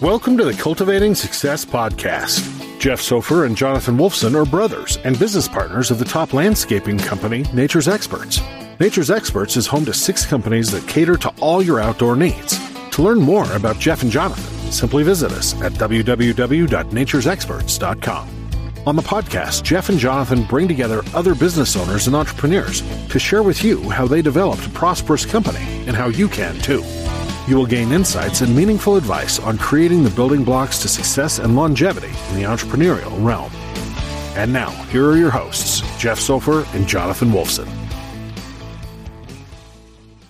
Welcome to the Cultivating Success Podcast. Jeff Sophir and Jonathan Wolfson are brothers and business partners of the top landscaping company, Nature's Experts. Nature's Experts is home to six companies that cater to all your outdoor needs. To learn more about Jeff and Jonathan, simply visit us at www.naturesexperts.com. On the podcast, Jeff and Jonathan bring together other business owners and entrepreneurs to share with you how they developed a prosperous company and how you can too. You will gain insights and meaningful advice on creating the building blocks to success and longevity in the entrepreneurial realm. And now, here are your hosts, Jeff Sophir and Jonathan Wolfson.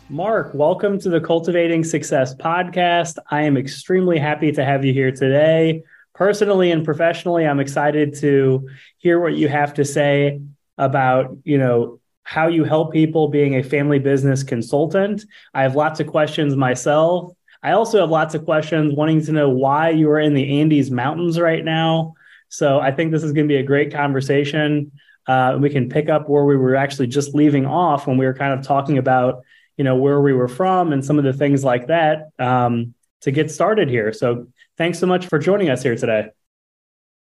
Marc, welcome to the Cultivating Success podcast. I am extremely happy to have you here today. Personally and professionally, I'm excited to hear what you have to say about, you know, how you help people being a family business consultant. I have lots of questions myself. I also have lots of questions wanting to know why you are in the Andes Mountains right now. So I think this is going to be a great conversation. Uh, we can pick up where we were actually just leaving off when we were kind of talking about, you know, where we were from and some of the things like that um, to get started here. So thanks so much for joining us here today.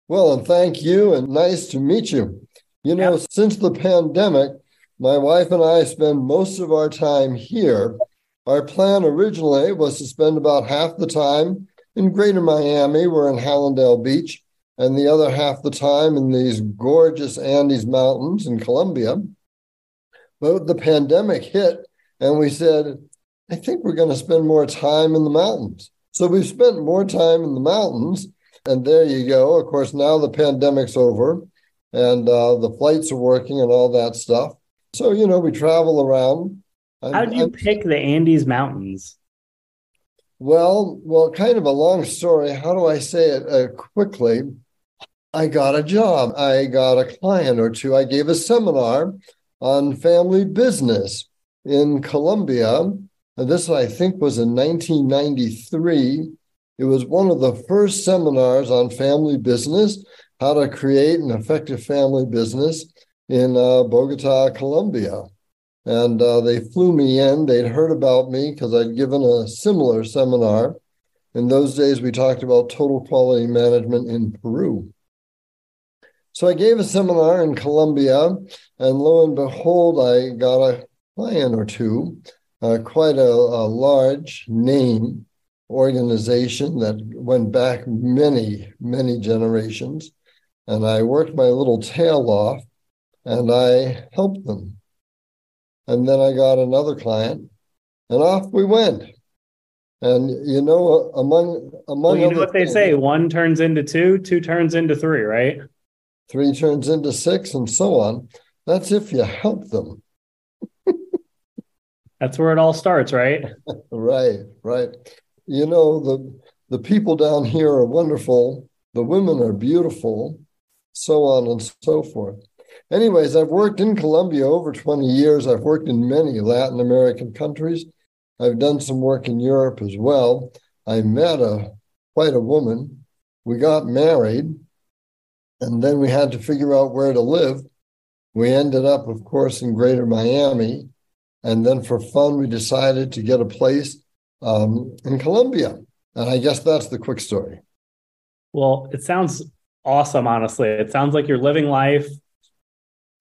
Well, and thank you, and nice to meet you. You know, yep. since the pandemic, my wife and I spend most of our time here. Our plan originally was to spend about half the time in greater Miami, we're in Hallandale Beach, and the other half the time in these gorgeous Andes Mountains in Colombia. But the pandemic hit, and we said, I think we're going to spend more time in the mountains. So we've spent more time in the mountains. And there you go. Of course, now the pandemic's over and uh, the flights are working and all that stuff. So, you know, we travel around. How do you I'm, pick the Andes Mountains? Well, well, kind of a long story. How do I say it uh, quickly? I got a job. I got a client or two. I gave a seminar on family business in Colombia. And this, I think, was in 1993. It was one of the first seminars on family business, how to create an effective family business in uh, Bogota, Colombia. And uh, they flew me in. They'd heard about me because I'd given a similar seminar. In those days, we talked about total quality management in Peru. So I gave a seminar in Colombia, and lo and behold, I got a client or two, uh, quite a, a large name organization that went back many, many generations. And I worked my little tail off and I helped them. And then I got another client, and off we went. And you know, among among well, you know what they things, say: one turns into two, two turns into three, right? Three turns into six, and so on. That's if you help them. That's where it all starts, right? right, right. You know, the the people down here are wonderful. The women are beautiful, so on and so forth. Anyways, I've worked in Colombia over 20 years. I've worked in many Latin American countries. I've done some work in Europe as well. I met a quite a woman. We got married, and then we had to figure out where to live. We ended up, of course, in Greater Miami, and then for fun, we decided to get a place um, in Colombia. And I guess that's the quick story. Well, it sounds awesome, honestly. It sounds like you're living life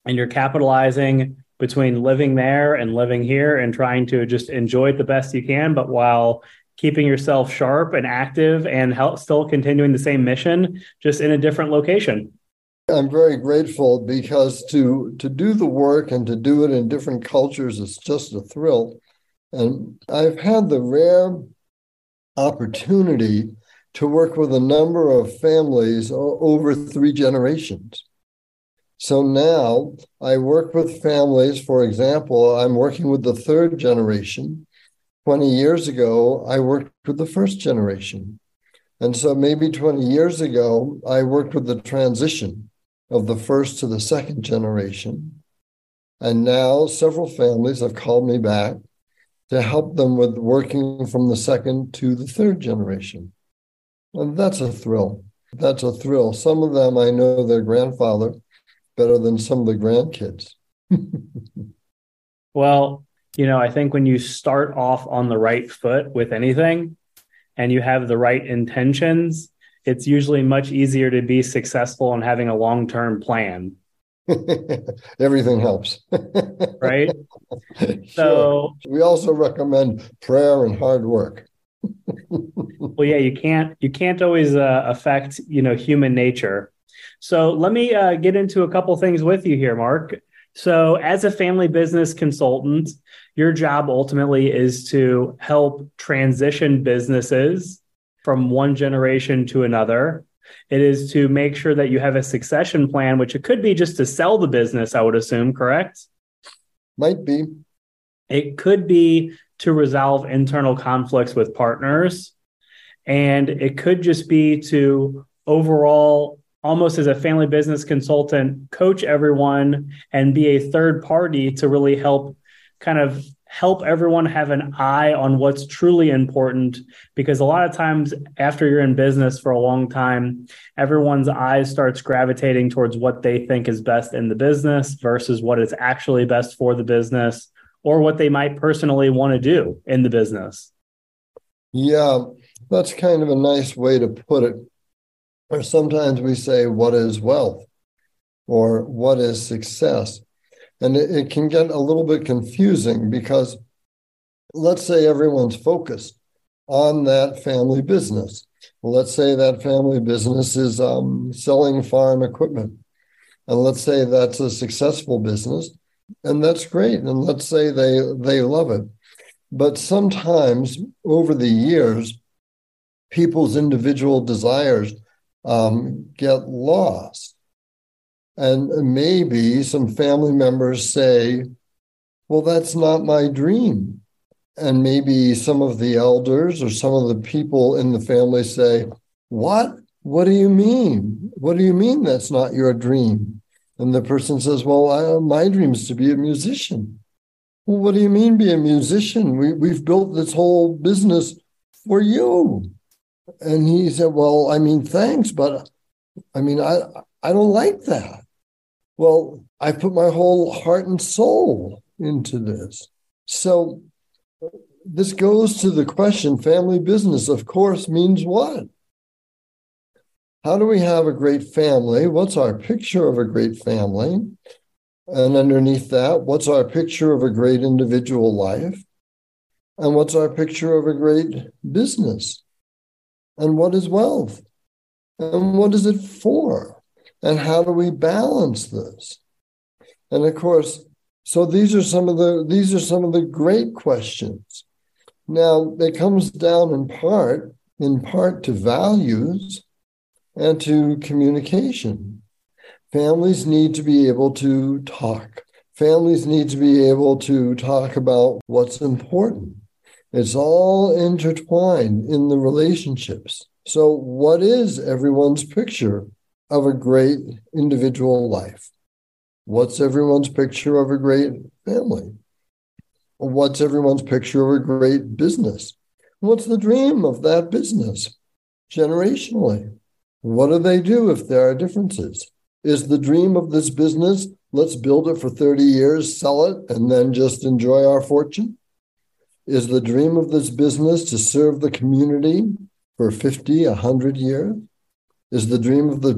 and you're capitalizing between living there and living here and trying to just enjoy it the best you can, but while keeping yourself sharp and active and help, still continuing the same mission, just in a different location. I'm very grateful because to to do the work and to do it in different cultures is just a thrill. And I've had the rare opportunity to work with a number of families over three generations. So now I work with families. For example, I'm working with the third generation. 20 years ago, I worked with the first generation. And so maybe 20 years ago, I worked with the transition of the first to the second generation. And now several families have called me back to help them with working from the second to the third generation. And that's a thrill. That's a thrill. Some of them I know their grandfather better than some of the grandkids. well, you know, I think when you start off on the right foot with anything, and you have the right intentions, it's usually much easier to be successful in having a long term plan. Everything helps. right? Sure. So, we also recommend prayer and hard work. well, yeah, you can't you can't always uh, affect you know human nature. So let me uh, get into a couple things with you here, Marc. So, as a family business consultant, your job ultimately is to help transition businesses from one generation to another. It is to make sure that you have a succession plan, which it could be just to sell the business, I would assume, correct? Might be. It could be to resolve internal conflicts with partners. And it could just be to overall, almost as a family business consultant, coach everyone and be a third party to really help kind of help everyone have an eye on what's truly important. Because a lot of times after you're in business for a long time everyone's eyes starts gravitating towards what they think is best in the business versus what is actually best for the business or what they might personally want to do in the business. Yeah that's kind of a nice way to put it or sometimes we say what is wealth or what is success and it, it can get a little bit confusing because let's say everyone's focused on that family business. Let's say that family business is um, selling farm equipment. And let's say that's a successful business, and that's great. And let's say they they love it. But sometimes over the years, people's individual desires um, get lost. And maybe some family members say, Well, that's not my dream. And maybe some of the elders or some of the people in the family say, What? What do you mean? What do you mean that's not your dream? And the person says, Well, I, my dream is to be a musician. Well, what do you mean be a musician? We, we've built this whole business for you. And he said, Well, I mean, thanks, but I mean, I, I don't like that. Well, I put my whole heart and soul into this. So this goes to the question family business, of course, means what? How do we have a great family? What's our picture of a great family? And underneath that, what's our picture of a great individual life? And what's our picture of a great business? And what is wealth? And what is it for? and how do we balance this? And of course so these are some of the these are some of the great questions. Now it comes down in part in part to values and to communication. Families need to be able to talk. Families need to be able to talk about what's important it's all intertwined in the relationships so what is everyone's picture of a great individual life? What's everyone's picture of a great family? What's everyone's picture of a great business? What's the dream of that business generationally? What do they do if there are differences? Is the dream of this business, let's build it for 30 years, sell it, and then just enjoy our fortune? Is the dream of this business to serve the community for 50, 100 years? Is the dream of the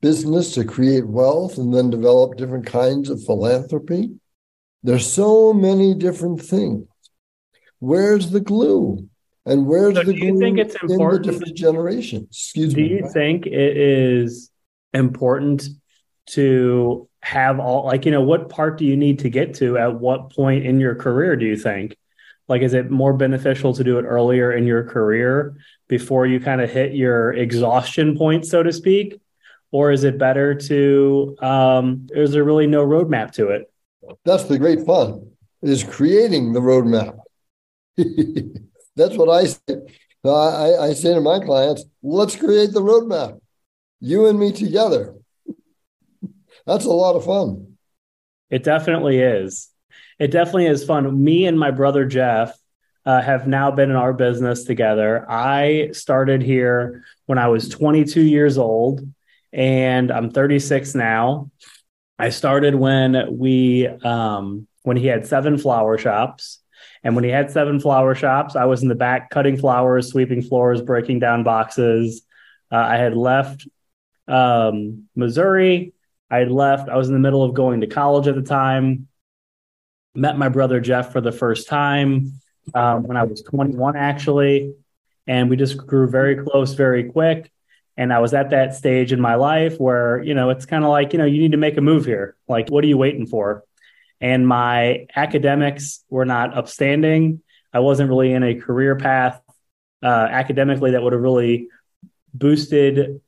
business to create wealth and then develop different kinds of philanthropy? There's so many different things. Where's the glue? And where's so the glue think it's important, in the different generations? Excuse do me. Do you think it is important to have all like you know what part do you need to get to at what point in your career do you think like is it more beneficial to do it earlier in your career before you kind of hit your exhaustion point, so to speak? Or is it better to, um, is there really no roadmap to it? That's the great fun, is creating the roadmap. That's what I say. I, I say to my clients, let's create the roadmap. You and me together. That's a lot of fun. It definitely is. It definitely is fun. Me and my brother Jeff, uh, have now been in our business together. I started here when I was 22 years old, and I'm 36 now. I started when we um, when he had seven flower shops, And when he had seven flower shops, I was in the back cutting flowers, sweeping floors, breaking down boxes. Uh, I had left um, Missouri. I had left. I was in the middle of going to college at the time. Met my brother Jeff for the first time um, when I was 21, actually. And we just grew very close very quick. And I was at that stage in my life where, you know, it's kind of like, you know, you need to make a move here. Like, what are you waiting for? And my academics were not upstanding. I wasn't really in a career path uh, academically that would have really boosted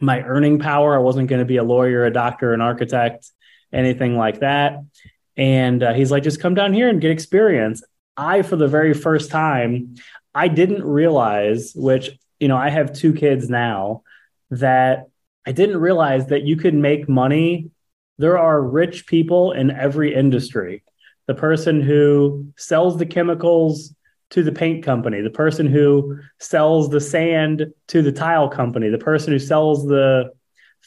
my earning power. I wasn't going to be a lawyer, a doctor, an architect, anything like that. And uh, he's like, just come down here and get experience. I, for the very first time, I didn't realize, which, you know, I have two kids now, that I didn't realize that you could make money. There are rich people in every industry. The person who sells the chemicals to the paint company, the person who sells the sand to the tile company, the person who sells the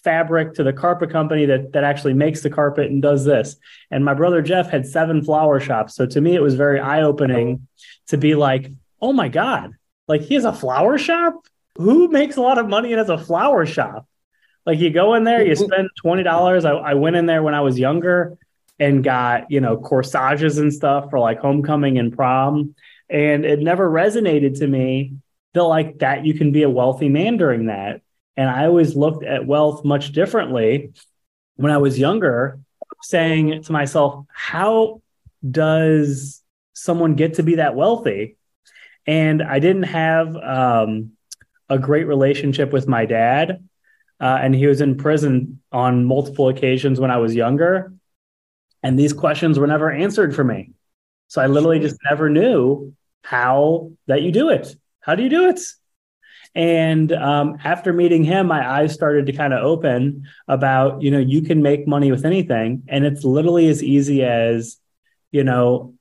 fabric to the carpet company that that actually makes the carpet and does this. And my brother Jeff had seven flower shops. So to me it was very eye-opening to be like, "Oh my god, like he has a flower shop? Who makes a lot of money and has a flower shop?" Like you go in there, you mm-hmm. spend $20. I, I went in there when I was younger and got, you know, corsages and stuff for like homecoming and prom and it never resonated to me that like that you can be a wealthy man during that. And I always looked at wealth much differently when I was younger, saying to myself, how does someone get to be that wealthy? And I didn't have um, a great relationship with my dad. Uh, and he was in prison on multiple occasions when I was younger. And these questions were never answered for me. So I literally just never knew how that you do it. How do you do it? And um, after meeting him, my eyes started to kind of open about, you know, you can make money with anything. And it's literally as easy as, you know,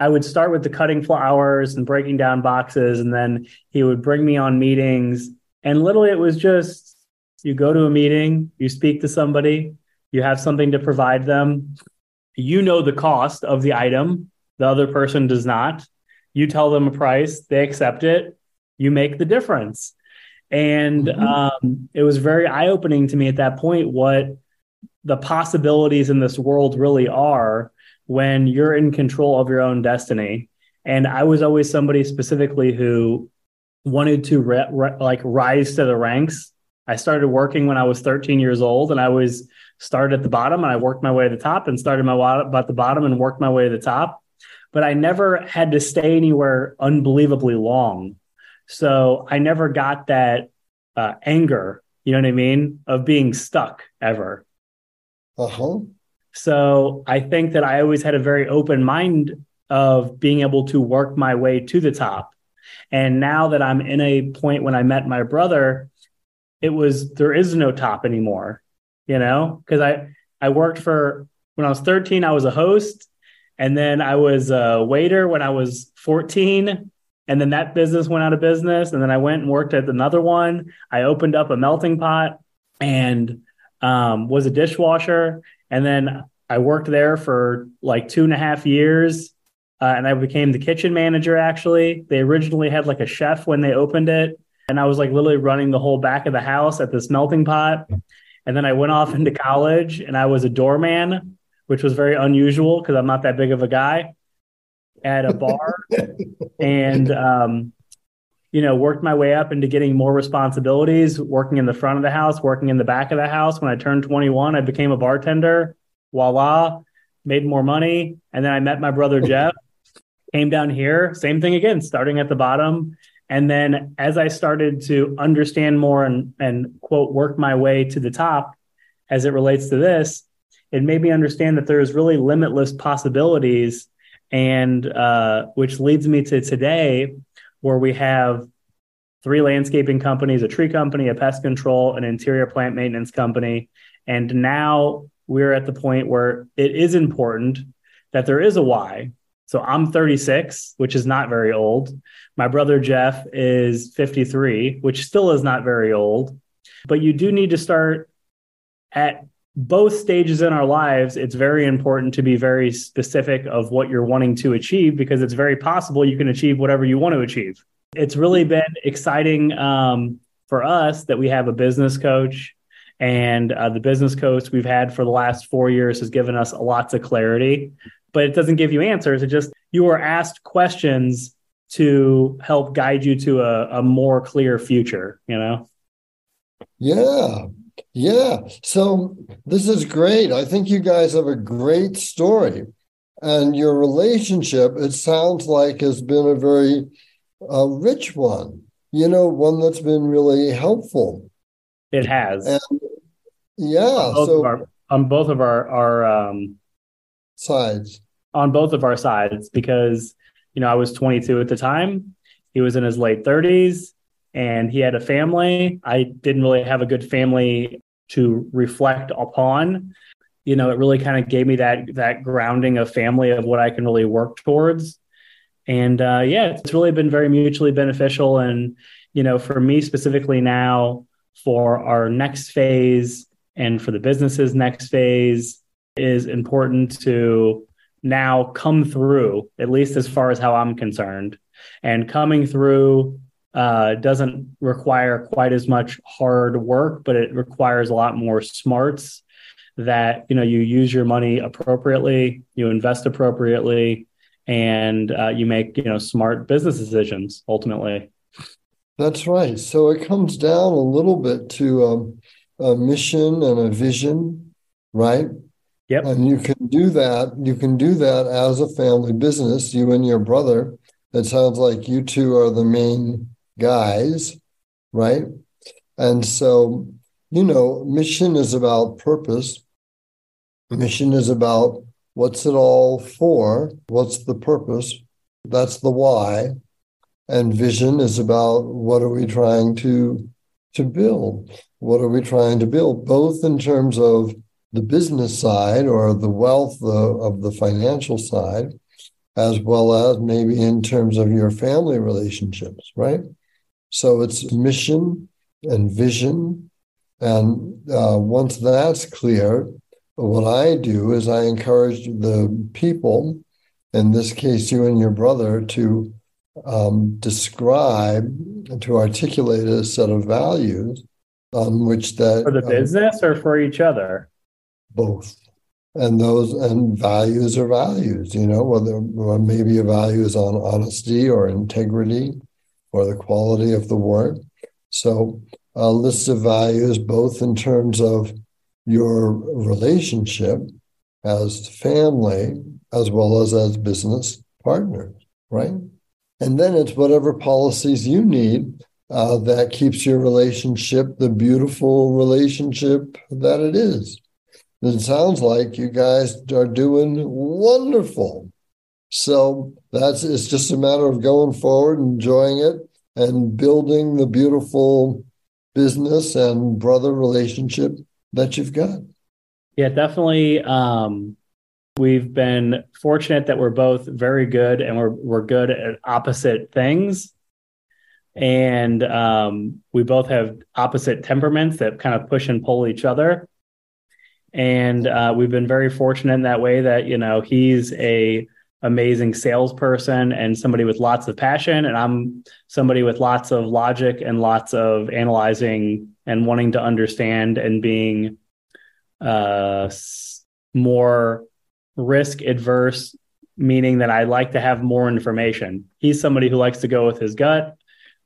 I would start with the cutting flowers and breaking down boxes. And then he would bring me on meetings. And literally, it was just you go to a meeting, you speak to somebody, you have something to provide them. You know the cost of the item, the other person does not you tell them a price, they accept it, you make the difference. And mm-hmm. um, it was very eye opening to me at that point what the possibilities in this world really are when you're in control of your own destiny. And I was always somebody specifically who wanted to re- re- like rise to the ranks. I started working when I was 13 years old, and I was started at the bottom, and I worked my way to the top, and started my way at the bottom, and worked my way to the top but I never had to stay anywhere unbelievably long. So I never got that uh, anger, you know what I mean, of being stuck ever. Uh huh. So I think that I always had a very open mind of being able to work my way to the top. And now that I'm in a point when I met my brother, it was there is no top anymore, you know, because I I worked for when I was 13, I was a host and then I was a waiter when I was 14. And then that business went out of business. And then I went and worked at another one. I opened up a melting pot and um, was a dishwasher. And then I worked there for like two and a half years. Uh, and I became the kitchen manager actually. They originally had like a chef when they opened it. And I was like literally running the whole back of the house at this melting pot. And then I went off into college and I was a doorman which was very unusual because I'm not that big of a guy, at a bar, and um, you know worked my way up into getting more responsibilities, working in the front of the house, working in the back of the house. When I turned 21, I became a bartender. Voila, made more money, and then I met my brother Jeff. came down here, same thing again, starting at the bottom. And then as I started to understand more and, and quote, work my way to the top as it relates to this, it made me understand that there's really limitless possibilities and uh, which leads me to today where we have three landscaping companies a tree company a pest control an interior plant maintenance company. And now we're at the point where it is important that there is a why. So i'm 36 which is not very old. My brother jeff is 53 which still is not very old. But you do need to start at both stages in our lives, it's very important to be very specific of what you're wanting to achieve because it's very possible you can achieve whatever you want to achieve. It's really been exciting um, for us that we have a business coach, and uh, the business coach we've had for the last four years has given us lots of clarity, but it doesn't give you answers. It just you are asked questions to help guide you to a, a more clear future. You know. Yeah, yeah. So this is great. I think you guys have a great story. And your relationship, it sounds like, has been a very uh, rich one, you know, one that's been really helpful. It has. And, yeah. On so our, on both of our, our um, sides. On both of our sides, because, you know, I was 22 at the time. He was in his late 30s and he had a family. I didn't really have a good family to reflect upon. You know, it really kind of gave me that that grounding of family of what I can really work towards. And uh, yeah, it's really been very mutually beneficial. And you know, for me specifically now, for our next phase and for the business's next phase, is important to now come through, at least as far as how I'm concerned, and coming through uh, doesn't require quite as much hard work, but it requires a lot more smarts that you know you use your money appropriately, you invest appropriately, and uh, you make you know smart business decisions ultimately. That's right. So it comes down a little bit to um, a mission and a vision, right? Yep. And you can do that. You can do that as a family business. You and your brother. It sounds like you two are the main guys, right? And so, you know, mission is about purpose. Mission is about what's it all for? What's the purpose? That's the why. And vision is about what are we trying to to build? What are we trying to build? Both in terms of the business side or the wealth of the financial side, as well as maybe in terms of your family relationships, right? So it's mission and vision. And uh, once that's clear, what I do is I encourage the people, in this case, you and your brother, to um, describe, and to articulate a set of values on which that. For the um, business or for each other? Both. And those and values are values, you know, whether maybe a value is on honesty or integrity or the quality of the work. So, a list of values, both in terms of your relationship as family, as well as as business partners, right? And then it's whatever policies you need uh, that keeps your relationship the beautiful relationship that it is. It sounds like you guys are doing wonderful. So that's it's just a matter of going forward, enjoying it, and building the beautiful business and brother relationship that you've got. Yeah, definitely. Um, we've been fortunate that we're both very good and we're we're good at opposite things. And um, we both have opposite temperaments that kind of push and pull each other. And uh, we've been very fortunate in that way that, you know, he's a amazing salesperson and somebody with lots of passion and i'm somebody with lots of logic and lots of analyzing and wanting to understand and being uh, more risk adverse meaning that i like to have more information. He's somebody who likes to go with his gut.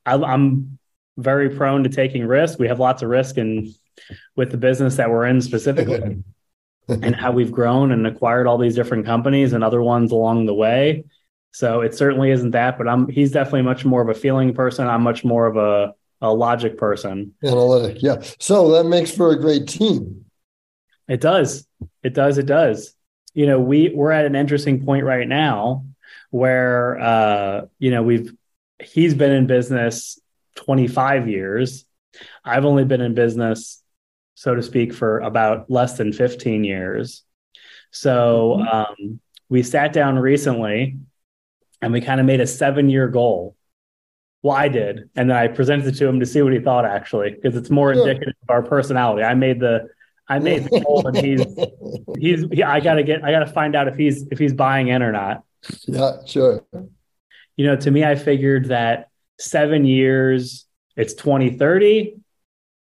I, i'm very prone to taking risk we have lots of risk and with the business that we're in specifically and how we've grown and acquired all these different companies and other ones along the way. So it certainly isn't that, but I'm he's definitely much more of a feeling person. I'm much more of a, a logic person. Analytic, yeah. So that makes for a great team. It does. It does. It does. You know, we we're at an interesting point right now where uh, you know, we've he's been in business 25 years. I've only been in business so to speak, for about less than 15 years. So mm-hmm. um, we sat down recently and we kind of made a seven year goal. Well, I did. And then I presented it to him to see what he thought actually, because it's more sure. indicative of our personality. I made the I made the goal, and he's he's. He, I gotta get. I gotta find out if he's if he's buying in or not. Yeah, sure. You know, to me, I figured that seven years. It's twenty thirty,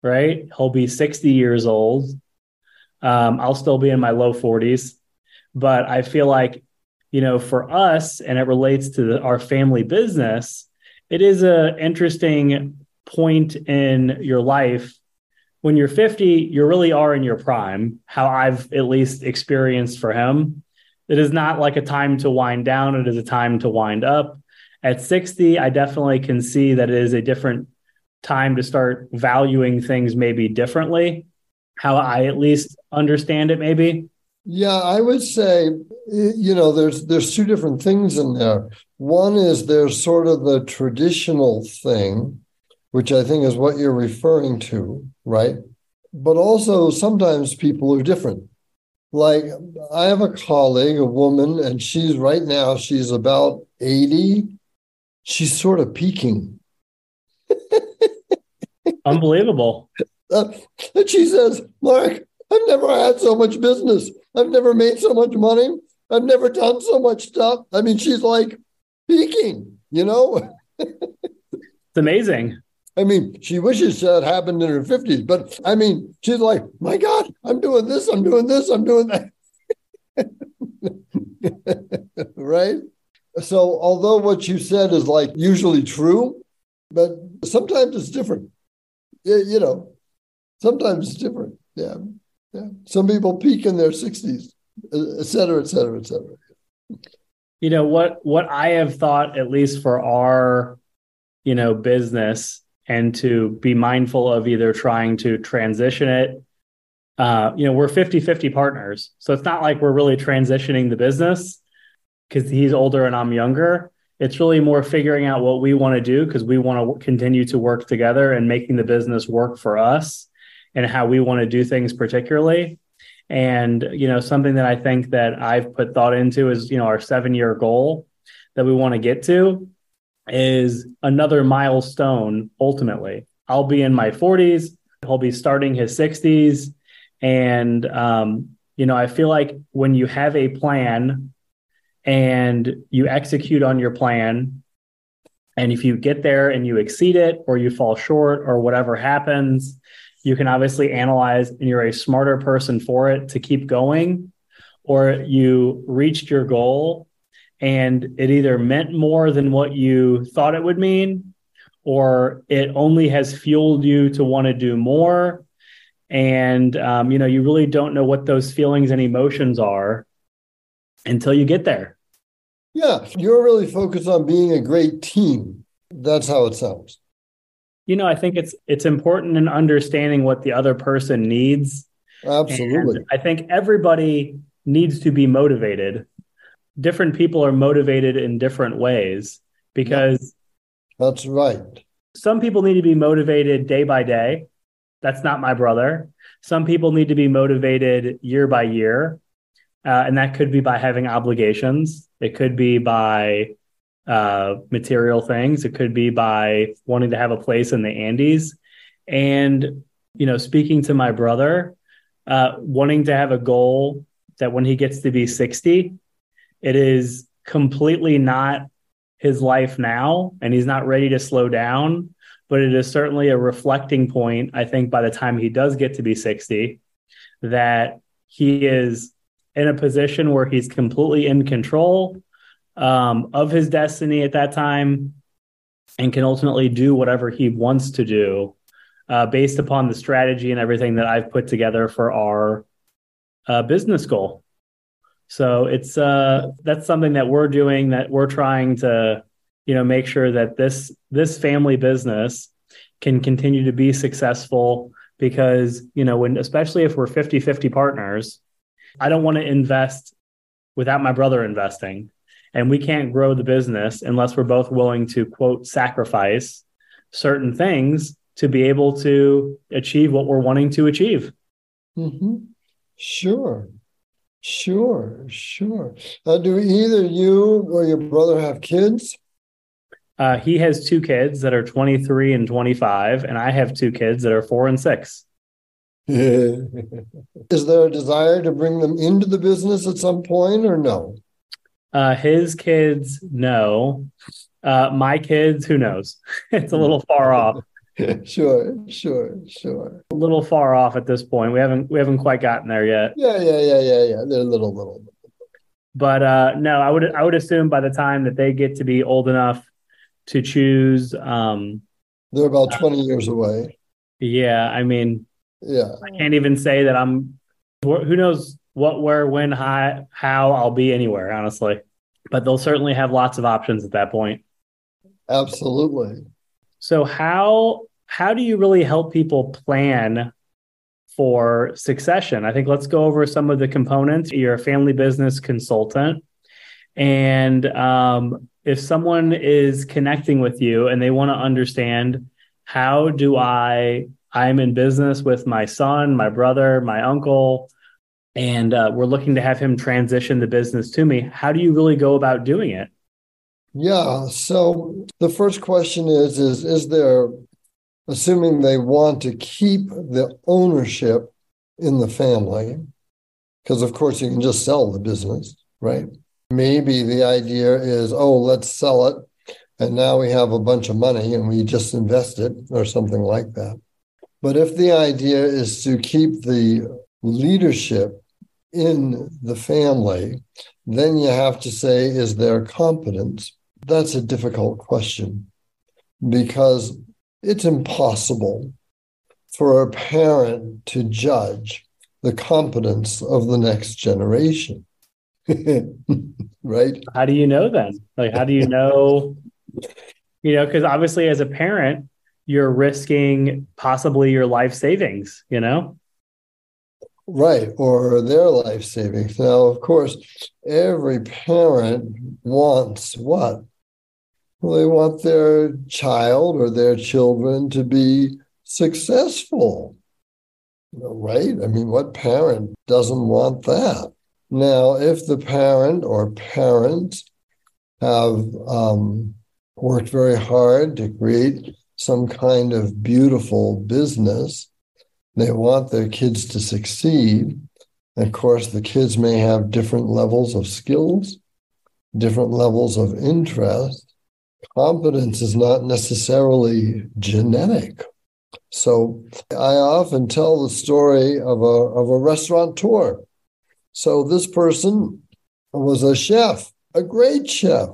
right? He'll be sixty years old. Um, I'll still be in my low forties, but I feel like, you know, for us, and it relates to the, our family business. It is a interesting point in your life when you're 50, you really are in your prime, how I've at least experienced for him. It is not like a time to wind down, it is a time to wind up. At 60, I definitely can see that it is a different time to start valuing things maybe differently, how I at least understand it, maybe. Yeah, I would say, you know, there's there's two different things in there. One is there's sort of the traditional thing, which I think is what you're referring to, right? But also sometimes people are different. Like I have a colleague, a woman, and she's right now, she's about 80. She's sort of peaking. Unbelievable. Uh, and she says, Marc, I've never had so much business. I've never made so much money. I've never done so much stuff. I mean, she's like peaking, you know? it's amazing. I mean, she wishes that happened in her 50s, but I mean, she's like, my God, I'm doing this, I'm doing this, I'm doing that. right? So, although what you said is like usually true, but sometimes it's different. You know, sometimes it's different. Yeah. Yeah. Some people peak in their 60s, et cetera, et cetera, et cetera. You know, what what I have thought, at least for our, you know, business and to be mindful of either trying to transition it. Uh, you know, we're 50 50 partners. So it's not like we're really transitioning the business because he's older and I'm younger. It's really more figuring out what we want to do because we want to continue to work together and making the business work for us and how we want to do things, particularly. And, you know, something that I think that I've put thought into is, you know, our seven year goal that we want to get to is another milestone ultimately. I'll be in my 40s, he'll be starting his 60s. And, um, you know, I feel like when you have a plan and you execute on your plan, and if you get there and you exceed it or you fall short or whatever happens, you can obviously analyze and you're a smarter person for it to keep going, or you reached your goal and it either meant more than what you thought it would mean or it only has fueled you to want to do more. And um, you know you really don't know what those feelings and emotions are until you get there yeah you're really focused on being a great team that's how it sounds you know i think it's it's important in understanding what the other person needs absolutely and i think everybody needs to be motivated different people are motivated in different ways because that's right. Some people need to be motivated day by day. That's not my brother. Some people need to be motivated year by year. Uh, and that could be by having obligations. It could be by uh, material things. It could be by wanting to have a place in the Andes. And, you know, speaking to my brother, uh, wanting to have a goal that when he gets to be 60, it is completely not his life now, and he's not ready to slow down. But it is certainly a reflecting point, I think, by the time he does get to be 60, that he is in a position where he's completely in control um, of his destiny at that time and can ultimately do whatever he wants to do uh, based upon the strategy and everything that I've put together for our uh, business goal. So it's uh that's something that we're doing that we're trying to you know make sure that this this family business can continue to be successful because you know when especially if we're 50-50 partners I don't want to invest without my brother investing and we can't grow the business unless we're both willing to quote sacrifice certain things to be able to achieve what we're wanting to achieve. Mm-hmm. Sure. Sure, sure. Uh, do either you or your brother have kids? Uh, he has two kids that are 23 and 25, and I have two kids that are four and six. Is there a desire to bring them into the business at some point or no? Uh, his kids, no. Uh, my kids, who knows? it's a little far off. sure, sure, sure. A little far off at this point. We haven't we haven't quite gotten there yet. Yeah, yeah, yeah, yeah, yeah. They're little, little. But uh, no, I would I would assume by the time that they get to be old enough to choose, um, they're about twenty years away. Yeah, I mean, yeah, I can't even say that I'm. Who knows what, where, when, how, how I'll be anywhere, honestly. But they'll certainly have lots of options at that point. Absolutely. So how how do you really help people plan for succession? I think let's go over some of the components. You're a family business consultant, and um, if someone is connecting with you and they want to understand how do I I'm in business with my son, my brother, my uncle, and uh, we're looking to have him transition the business to me. How do you really go about doing it? Yeah. So the first question is is is there assuming they want to keep the ownership in the family because of course you can just sell the business, right? Maybe the idea is oh, let's sell it and now we have a bunch of money and we just invest it or something like that. But if the idea is to keep the leadership in the family, then you have to say, is there competence? That's a difficult question because it's impossible for a parent to judge the competence of the next generation. right? How do you know then? Like, how do you know? You know, because obviously, as a parent, you're risking possibly your life savings, you know? Right, or their life savings. Now, of course, every parent wants what? Well, they want their child or their children to be successful, right? I mean, what parent doesn't want that? Now, if the parent or parents have um, worked very hard to create some kind of beautiful business, they want their kids to succeed. Of course, the kids may have different levels of skills, different levels of interest. Competence is not necessarily genetic. So I often tell the story of a, of a restaurateur. So this person was a chef, a great chef,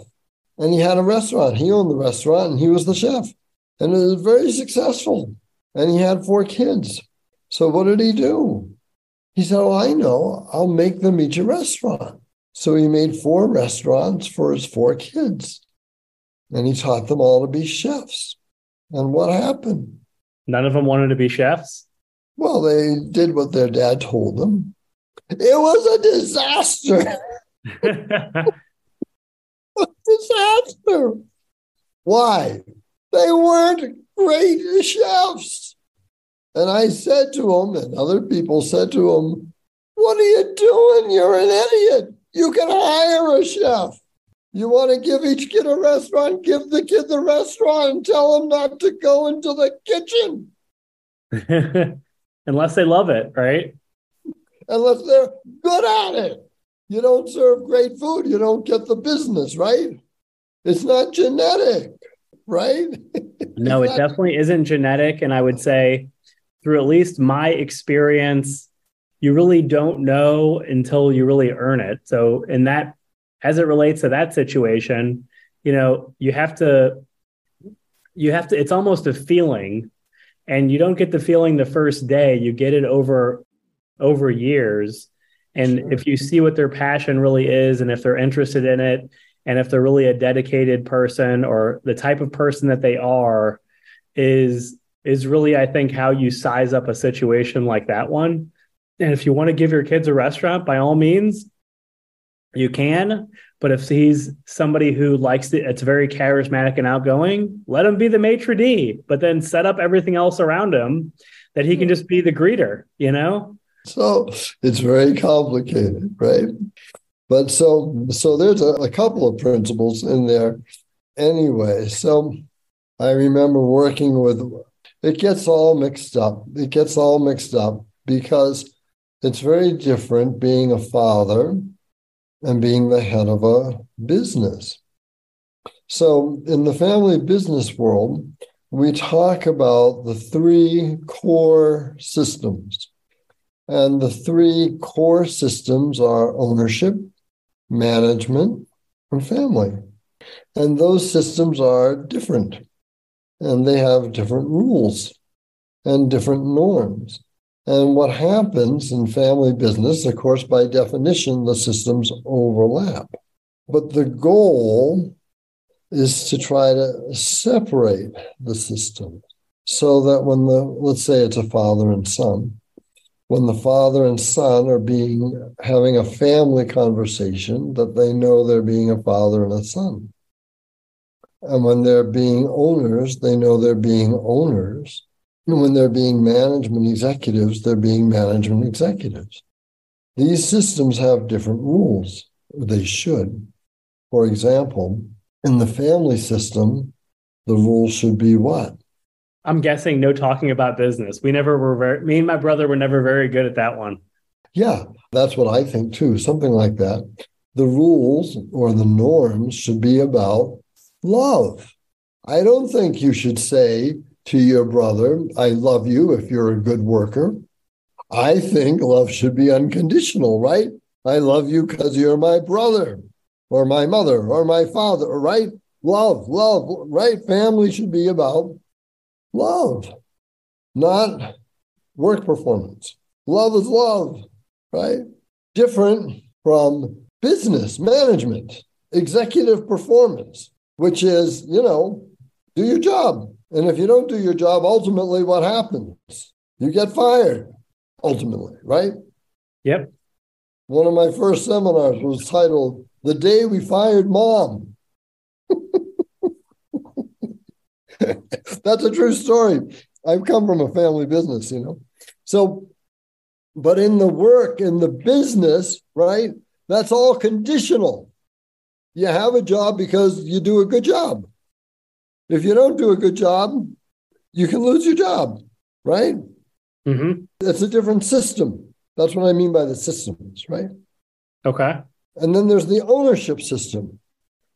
and he had a restaurant. He owned the restaurant and he was the chef. And it was very successful. And he had four kids. So what did he do? He said, Oh, I know. I'll make them each a restaurant. So he made four restaurants for his four kids. And he taught them all to be chefs. And what happened? None of them wanted to be chefs? Well, they did what their dad told them. It was a disaster. a disaster. Why? They weren't great chefs. And I said to him, and other people said to him, What are you doing? You're an idiot. You can hire a chef. You want to give each kid a restaurant? Give the kid the restaurant and tell him not to go into the kitchen. Unless they love it, right? Unless they're good at it. You don't serve great food, you don't get the business, right? It's not genetic, right? no, it definitely isn't genetic. And I would say, through at least my experience, you really don't know until you really earn it. So, in that, as it relates to that situation, you know, you have to, you have to, it's almost a feeling, and you don't get the feeling the first day, you get it over, over years. And sure. if you see what their passion really is, and if they're interested in it, and if they're really a dedicated person or the type of person that they are, is is really, I think, how you size up a situation like that one. And if you want to give your kids a restaurant, by all means, you can. But if he's somebody who likes it, it's very charismatic and outgoing, let him be the maitre d', but then set up everything else around him that he can hmm. just be the greeter, you know? So it's very complicated, right? But so so there's a, a couple of principles in there anyway. So I remember working with it gets all mixed up. It gets all mixed up because it's very different being a father and being the head of a business. So, in the family business world, we talk about the three core systems. And the three core systems are ownership, management, and family. And those systems are different and they have different rules and different norms. And what happens in family business, of course, by definition, the systems overlap. But the goal is to try to separate the system so that when the, let's say it's a father and son, when the father and son are being having a family conversation, that they know they're being a father and a son. And when they're being owners, they know they're being owners. And when they're being management executives, they're being management executives. These systems have different rules. They should. For example, in the family system, the rules should be what? I'm guessing no talking about business. We never were very, me and my brother were never very good at that one. Yeah, that's what I think too. Something like that. The rules or the norms should be about love. I don't think you should say to your brother, I love you if you're a good worker. I think love should be unconditional, right? I love you because you're my brother or my mother or my father, right? Love, love, right? Family should be about love, not work performance. Love is love, right? Different from business management, executive performance which is, you know, do your job. And if you don't do your job, ultimately what happens? You get fired, ultimately, right? Yep. One of my first seminars was titled The Day We Fired Mom. That's a true story. I've come from a family business, you know. So, but in the work, in the business, right, that's all conditional you have a job because you do a good job. If you don't do a good job, you can lose your job, right? Mm-hmm. It's a different system. That's what I mean by the systems, right? Okay. And then there's the ownership system.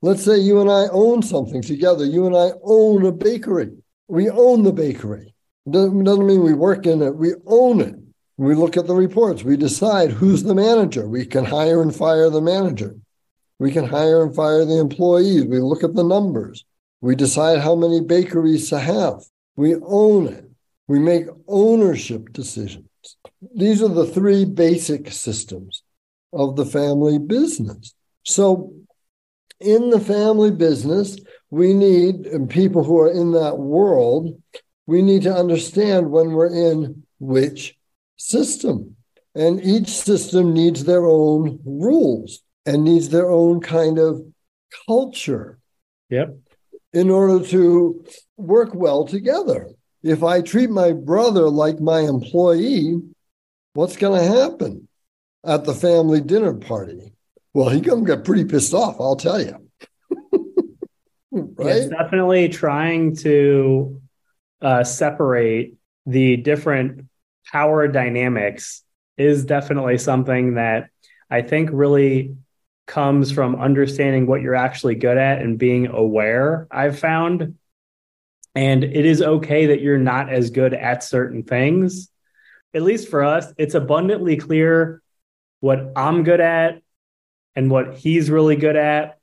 Let's say you and I own something together. You and I own a bakery. We own the bakery. Doesn't, doesn't mean we work in it, we own it. We look at the reports. We decide who's the manager. We can hire and fire the manager. We can hire and fire the employees. We look at the numbers. We decide how many bakeries to have. We own it. We make ownership decisions. These are the three basic systems of the family business. So, in the family business, we need and people who are in that world, we need to understand when we're in which system. And each system needs their own rules and needs their own kind of culture. Yep. In order to work well together. If I treat my brother like my employee, what's going to happen at the family dinner party? Well, he to get pretty pissed off, I'll tell you. right? It's definitely trying to uh, separate the different power dynamics is definitely something that I think really comes from understanding what you're actually good at and being aware, I've found. And it is okay that you're not as good at certain things. At least for us, it's abundantly clear what I'm good at and what he's really good at.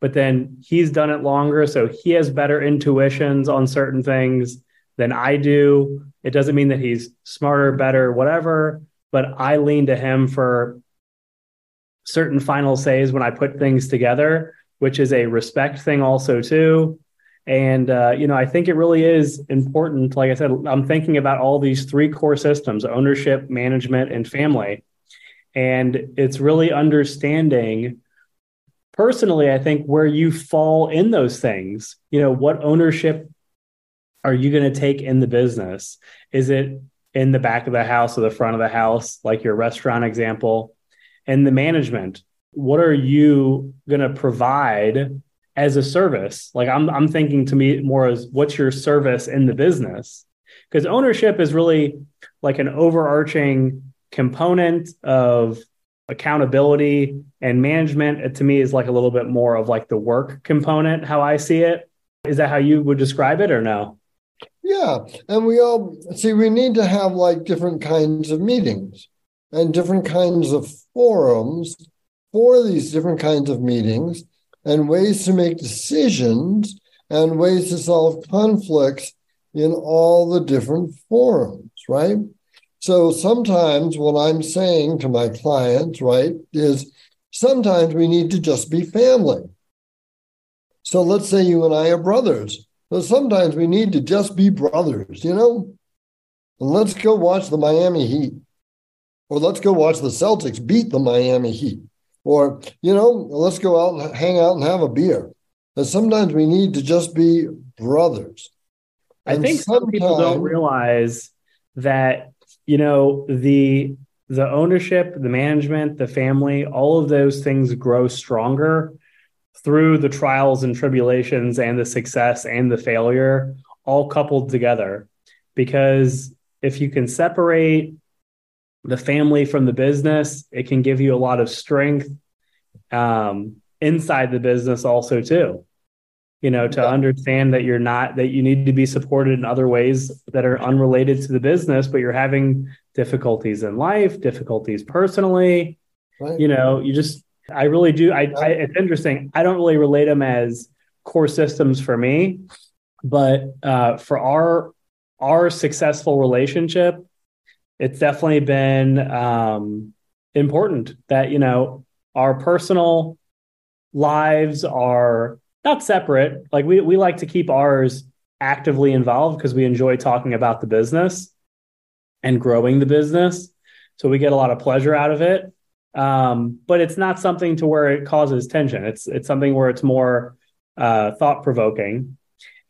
But then he's done it longer. So he has better intuitions on certain things than I do. It doesn't mean that he's smarter, better, whatever. But I lean to him for certain final says when I put things together, which is a respect thing also too. And uh, you know, I think it really is important. Like I said, I'm thinking about all these three core systems: ownership, management, and family. And it's really understanding personally, I think where you fall in those things. You know, what ownership are you going to take in the business? Is it in the back of the house or the front of the house, like your restaurant example? and the management what are you going to provide as a service like i'm i'm thinking to me more as what's your service in the business because ownership is really like an overarching component of accountability and management it, to me is like a little bit more of like the work component how i see it is that how you would describe it or no yeah and we all see we need to have like different kinds of meetings and different kinds of forums for these different kinds of meetings and ways to make decisions and ways to solve conflicts in all the different forums, right? So sometimes what I'm saying to my clients, right, is sometimes we need to just be family. So let's say you and I are brothers. So sometimes we need to just be brothers, you know? And let's go watch the Miami Heat. Or let's go watch the Celtics beat the Miami Heat. Or, you know, let's go out and hang out and have a beer. And sometimes we need to just be brothers. And I think some people don't realize that, you know, the the ownership, the management, the family, all of those things grow stronger through the trials and tribulations and the success and the failure all coupled together. Because if you can separate the family from the business. It can give you a lot of strength um, inside the business, also too. You know, to yeah. understand that you're not that you need to be supported in other ways that are unrelated to the business, but you're having difficulties in life, difficulties personally. Right. You know, you just I really do. I, I it's interesting. I don't really relate them as core systems for me, but uh, for our our successful relationship, it's definitely been um, important that you know our personal lives are not separate. Like we we like to keep ours actively involved because we enjoy talking about the business and growing the business. So we get a lot of pleasure out of it. Um, but it's not something to where it causes tension. It's it's something where it's more uh, thought provoking,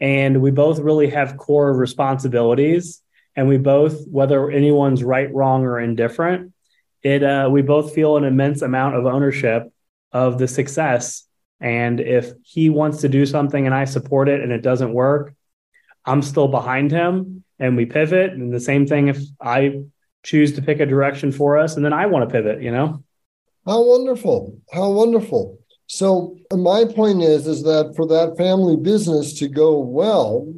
and we both really have core responsibilities and we both, whether anyone's right, wrong, or indifferent, it uh, we both feel an immense amount of ownership of the success. And if he wants to do something and I support it and it doesn't work, I'm still behind him and we pivot. And the same thing if I choose to pick a direction for us and then I want to pivot, you know? How wonderful. How wonderful. So my point is is that for that family business to go well,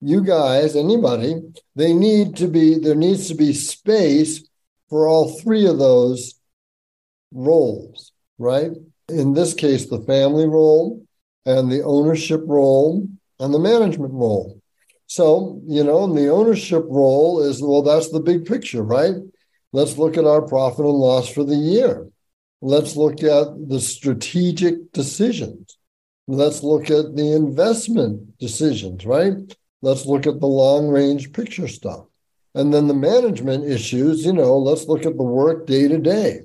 you guys, anybody, they need to be, there needs to be space for all three of those roles, right? In this case, the family role and the ownership role and the management role. So, you know, and the ownership role is, well, that's the big picture, right? Let's look at our profit and loss for the year. Let's look at the strategic decisions. Let's look at the investment decisions, right? Let's look at the long range picture stuff. And then the management issues, you know, let's look at the work day to day,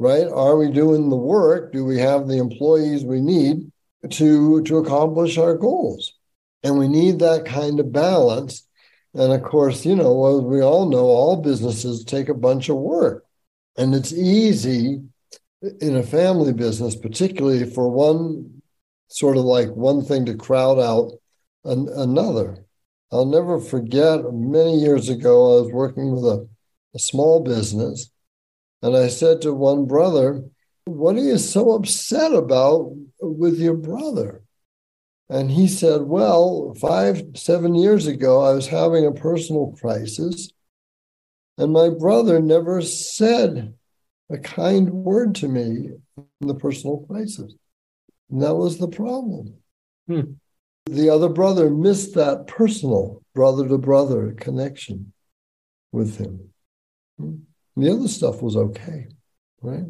right? Are we doing the work? Do we have the employees we need to, to accomplish our goals? And we need that kind of balance. And of course, you know, as we all know, all businesses take a bunch of work. And it's easy in a family business, particularly for one sort of like one thing to crowd out an, another. I'll never forget many years ago, I was working with a, a small business, and I said to one brother, What are you so upset about with your brother? And he said, Well, five, seven years ago, I was having a personal crisis, and my brother never said a kind word to me in the personal crisis. And that was the problem. Hmm the other brother missed that personal brother to brother connection with him. The other stuff was okay, right?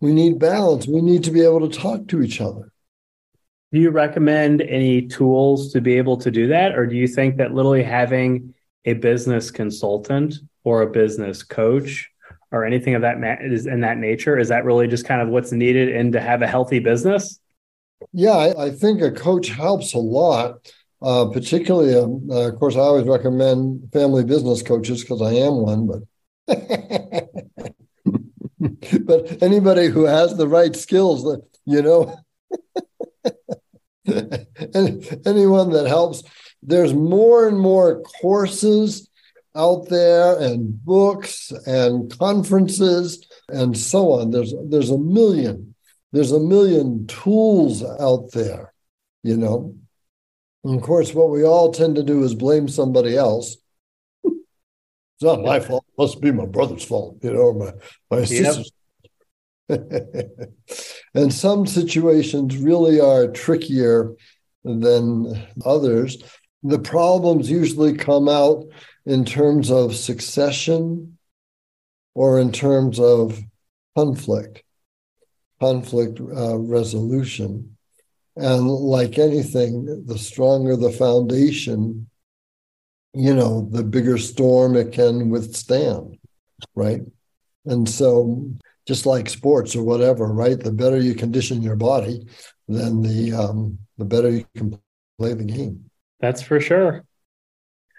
We need balance. We need to be able to talk to each other. Do you recommend any tools to be able to do that? Or do you think that literally having a business consultant or a business coach or anything of that ma- is in that nature, is that really just kind of what's needed and to have a healthy business? Yeah, I, I think a coach helps a lot. Uh, particularly, um, uh, of course, I always recommend family business coaches because I am one. But but anybody who has the right skills, you know, anyone that helps there's more and more courses out there and books and conferences and so on. There's there's a million, there's a million tools out there, you know. And of course, what we all tend to do is blame somebody else. It's not my fault. It must be my brother's fault, you know, or my, my sister's. and some situations really are trickier than others. The problems usually come out in terms of succession or in terms of conflict, conflict uh, resolution. And like anything, the stronger the foundation, you know, the bigger storm it can withstand, right? And so, just like sports or whatever, right? The better you condition your body, then the um, the better you can play the game. That's for sure.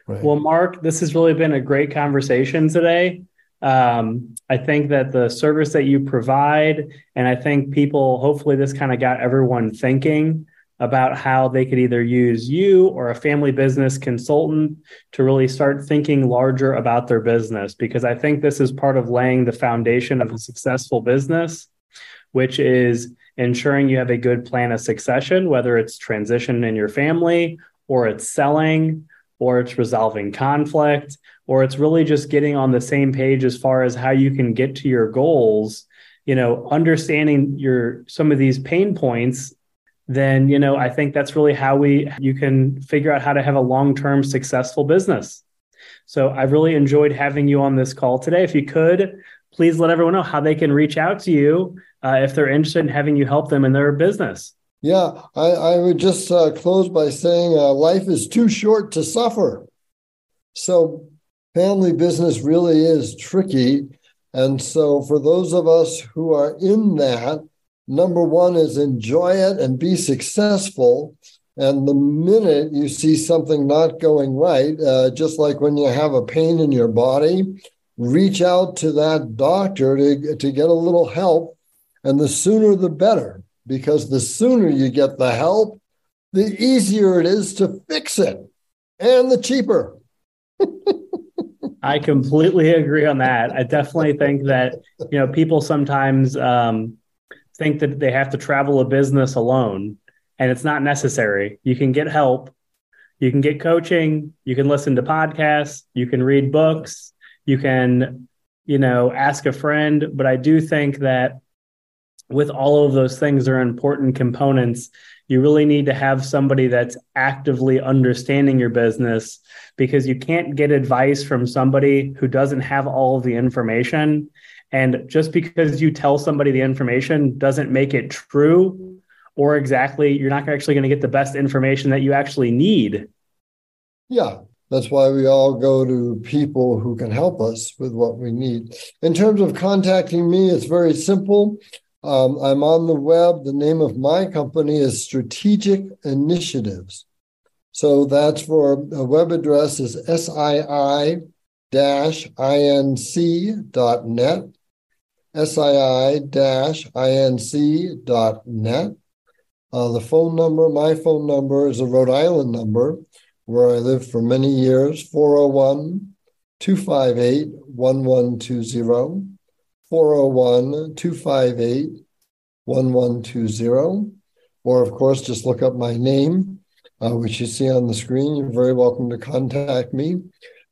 Right. Well, Marc, this has really been a great conversation today. Um, I think that the service that you provide, and I think people, hopefully, this kind of got everyone thinking about how they could either use you or a family business consultant to really start thinking larger about their business. Because I think this is part of laying the foundation of a successful business, which is ensuring you have a good plan of succession, whether it's transition in your family or it's selling or it's resolving conflict, or it's really just getting on the same page as far as how you can get to your goals, you know, understanding your some of these pain points, then, you know, I think that's really how we you can figure out how to have a long-term successful business. So I really enjoyed having you on this call today. If you could, please let everyone know how they can reach out to you uh, if they're interested in having you help them in their business. Yeah, I, I would just uh, close by saying uh, life is too short to suffer. So, family business really is tricky. And so, for those of us who are in that, number one is enjoy it and be successful. And the minute you see something not going right, uh, just like when you have a pain in your body, reach out to that doctor to, to get a little help. And the sooner the better because the sooner you get the help, the easier it is to fix it and the cheaper. I completely agree on that. I definitely think that, you know, people sometimes um, think that they have to travel a business alone, and it's not necessary. You can get help, you can get coaching, you can listen to podcasts, you can read books, you can, you know, ask a friend. But I do think that with all of those things are important components you really need to have somebody that's actively understanding your business because you can't get advice from somebody who doesn't have all of the information and just because you tell somebody the information doesn't make it true or exactly you're not actually going to get the best information that you actually need yeah that's why we all go to people who can help us with what we need. In terms of contacting me, it's very simple. Um, I'm on the web. The name of my company is Strategic Initiatives. So that's for a web address is SII inc.net, SII inc.net. Uh, the phone number, my phone number is a Rhode Island number where I lived for many years 401 258 1120. 401 258 1120. Or, of course, just look up my name, uh, which you see on the screen. You're very welcome to contact me.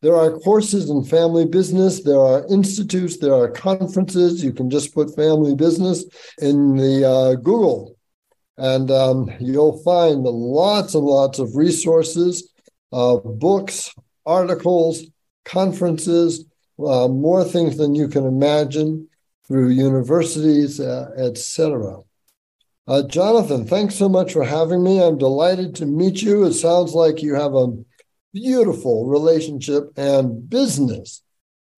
There are courses in family business. There are institutes. There are conferences. You can just put family business in the uh, Google, and um, you'll find lots and lots of resources, uh, books, articles, conferences, uh, more things than you can imagine through universities, uh, etc. Uh, Jonathan, thanks so much for having me. I'm delighted to meet you. It sounds like you have a beautiful relationship and business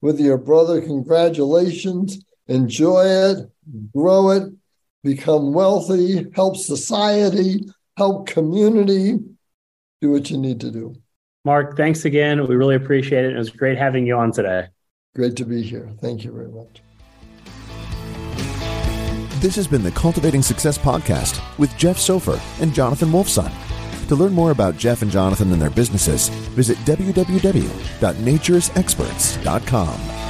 with your brother. Congratulations. Enjoy it, grow it, become wealthy, help society, help community. Do what you need to do. Marc, thanks again. We really appreciate it. It was great having you on today. Great to be here. Thank you very much. This has been the Cultivating Success Podcast with Jeff Sophir and Jonathan Wolfson. To learn more about Jeff and Jonathan and their businesses, visit www.naturesexperts.com.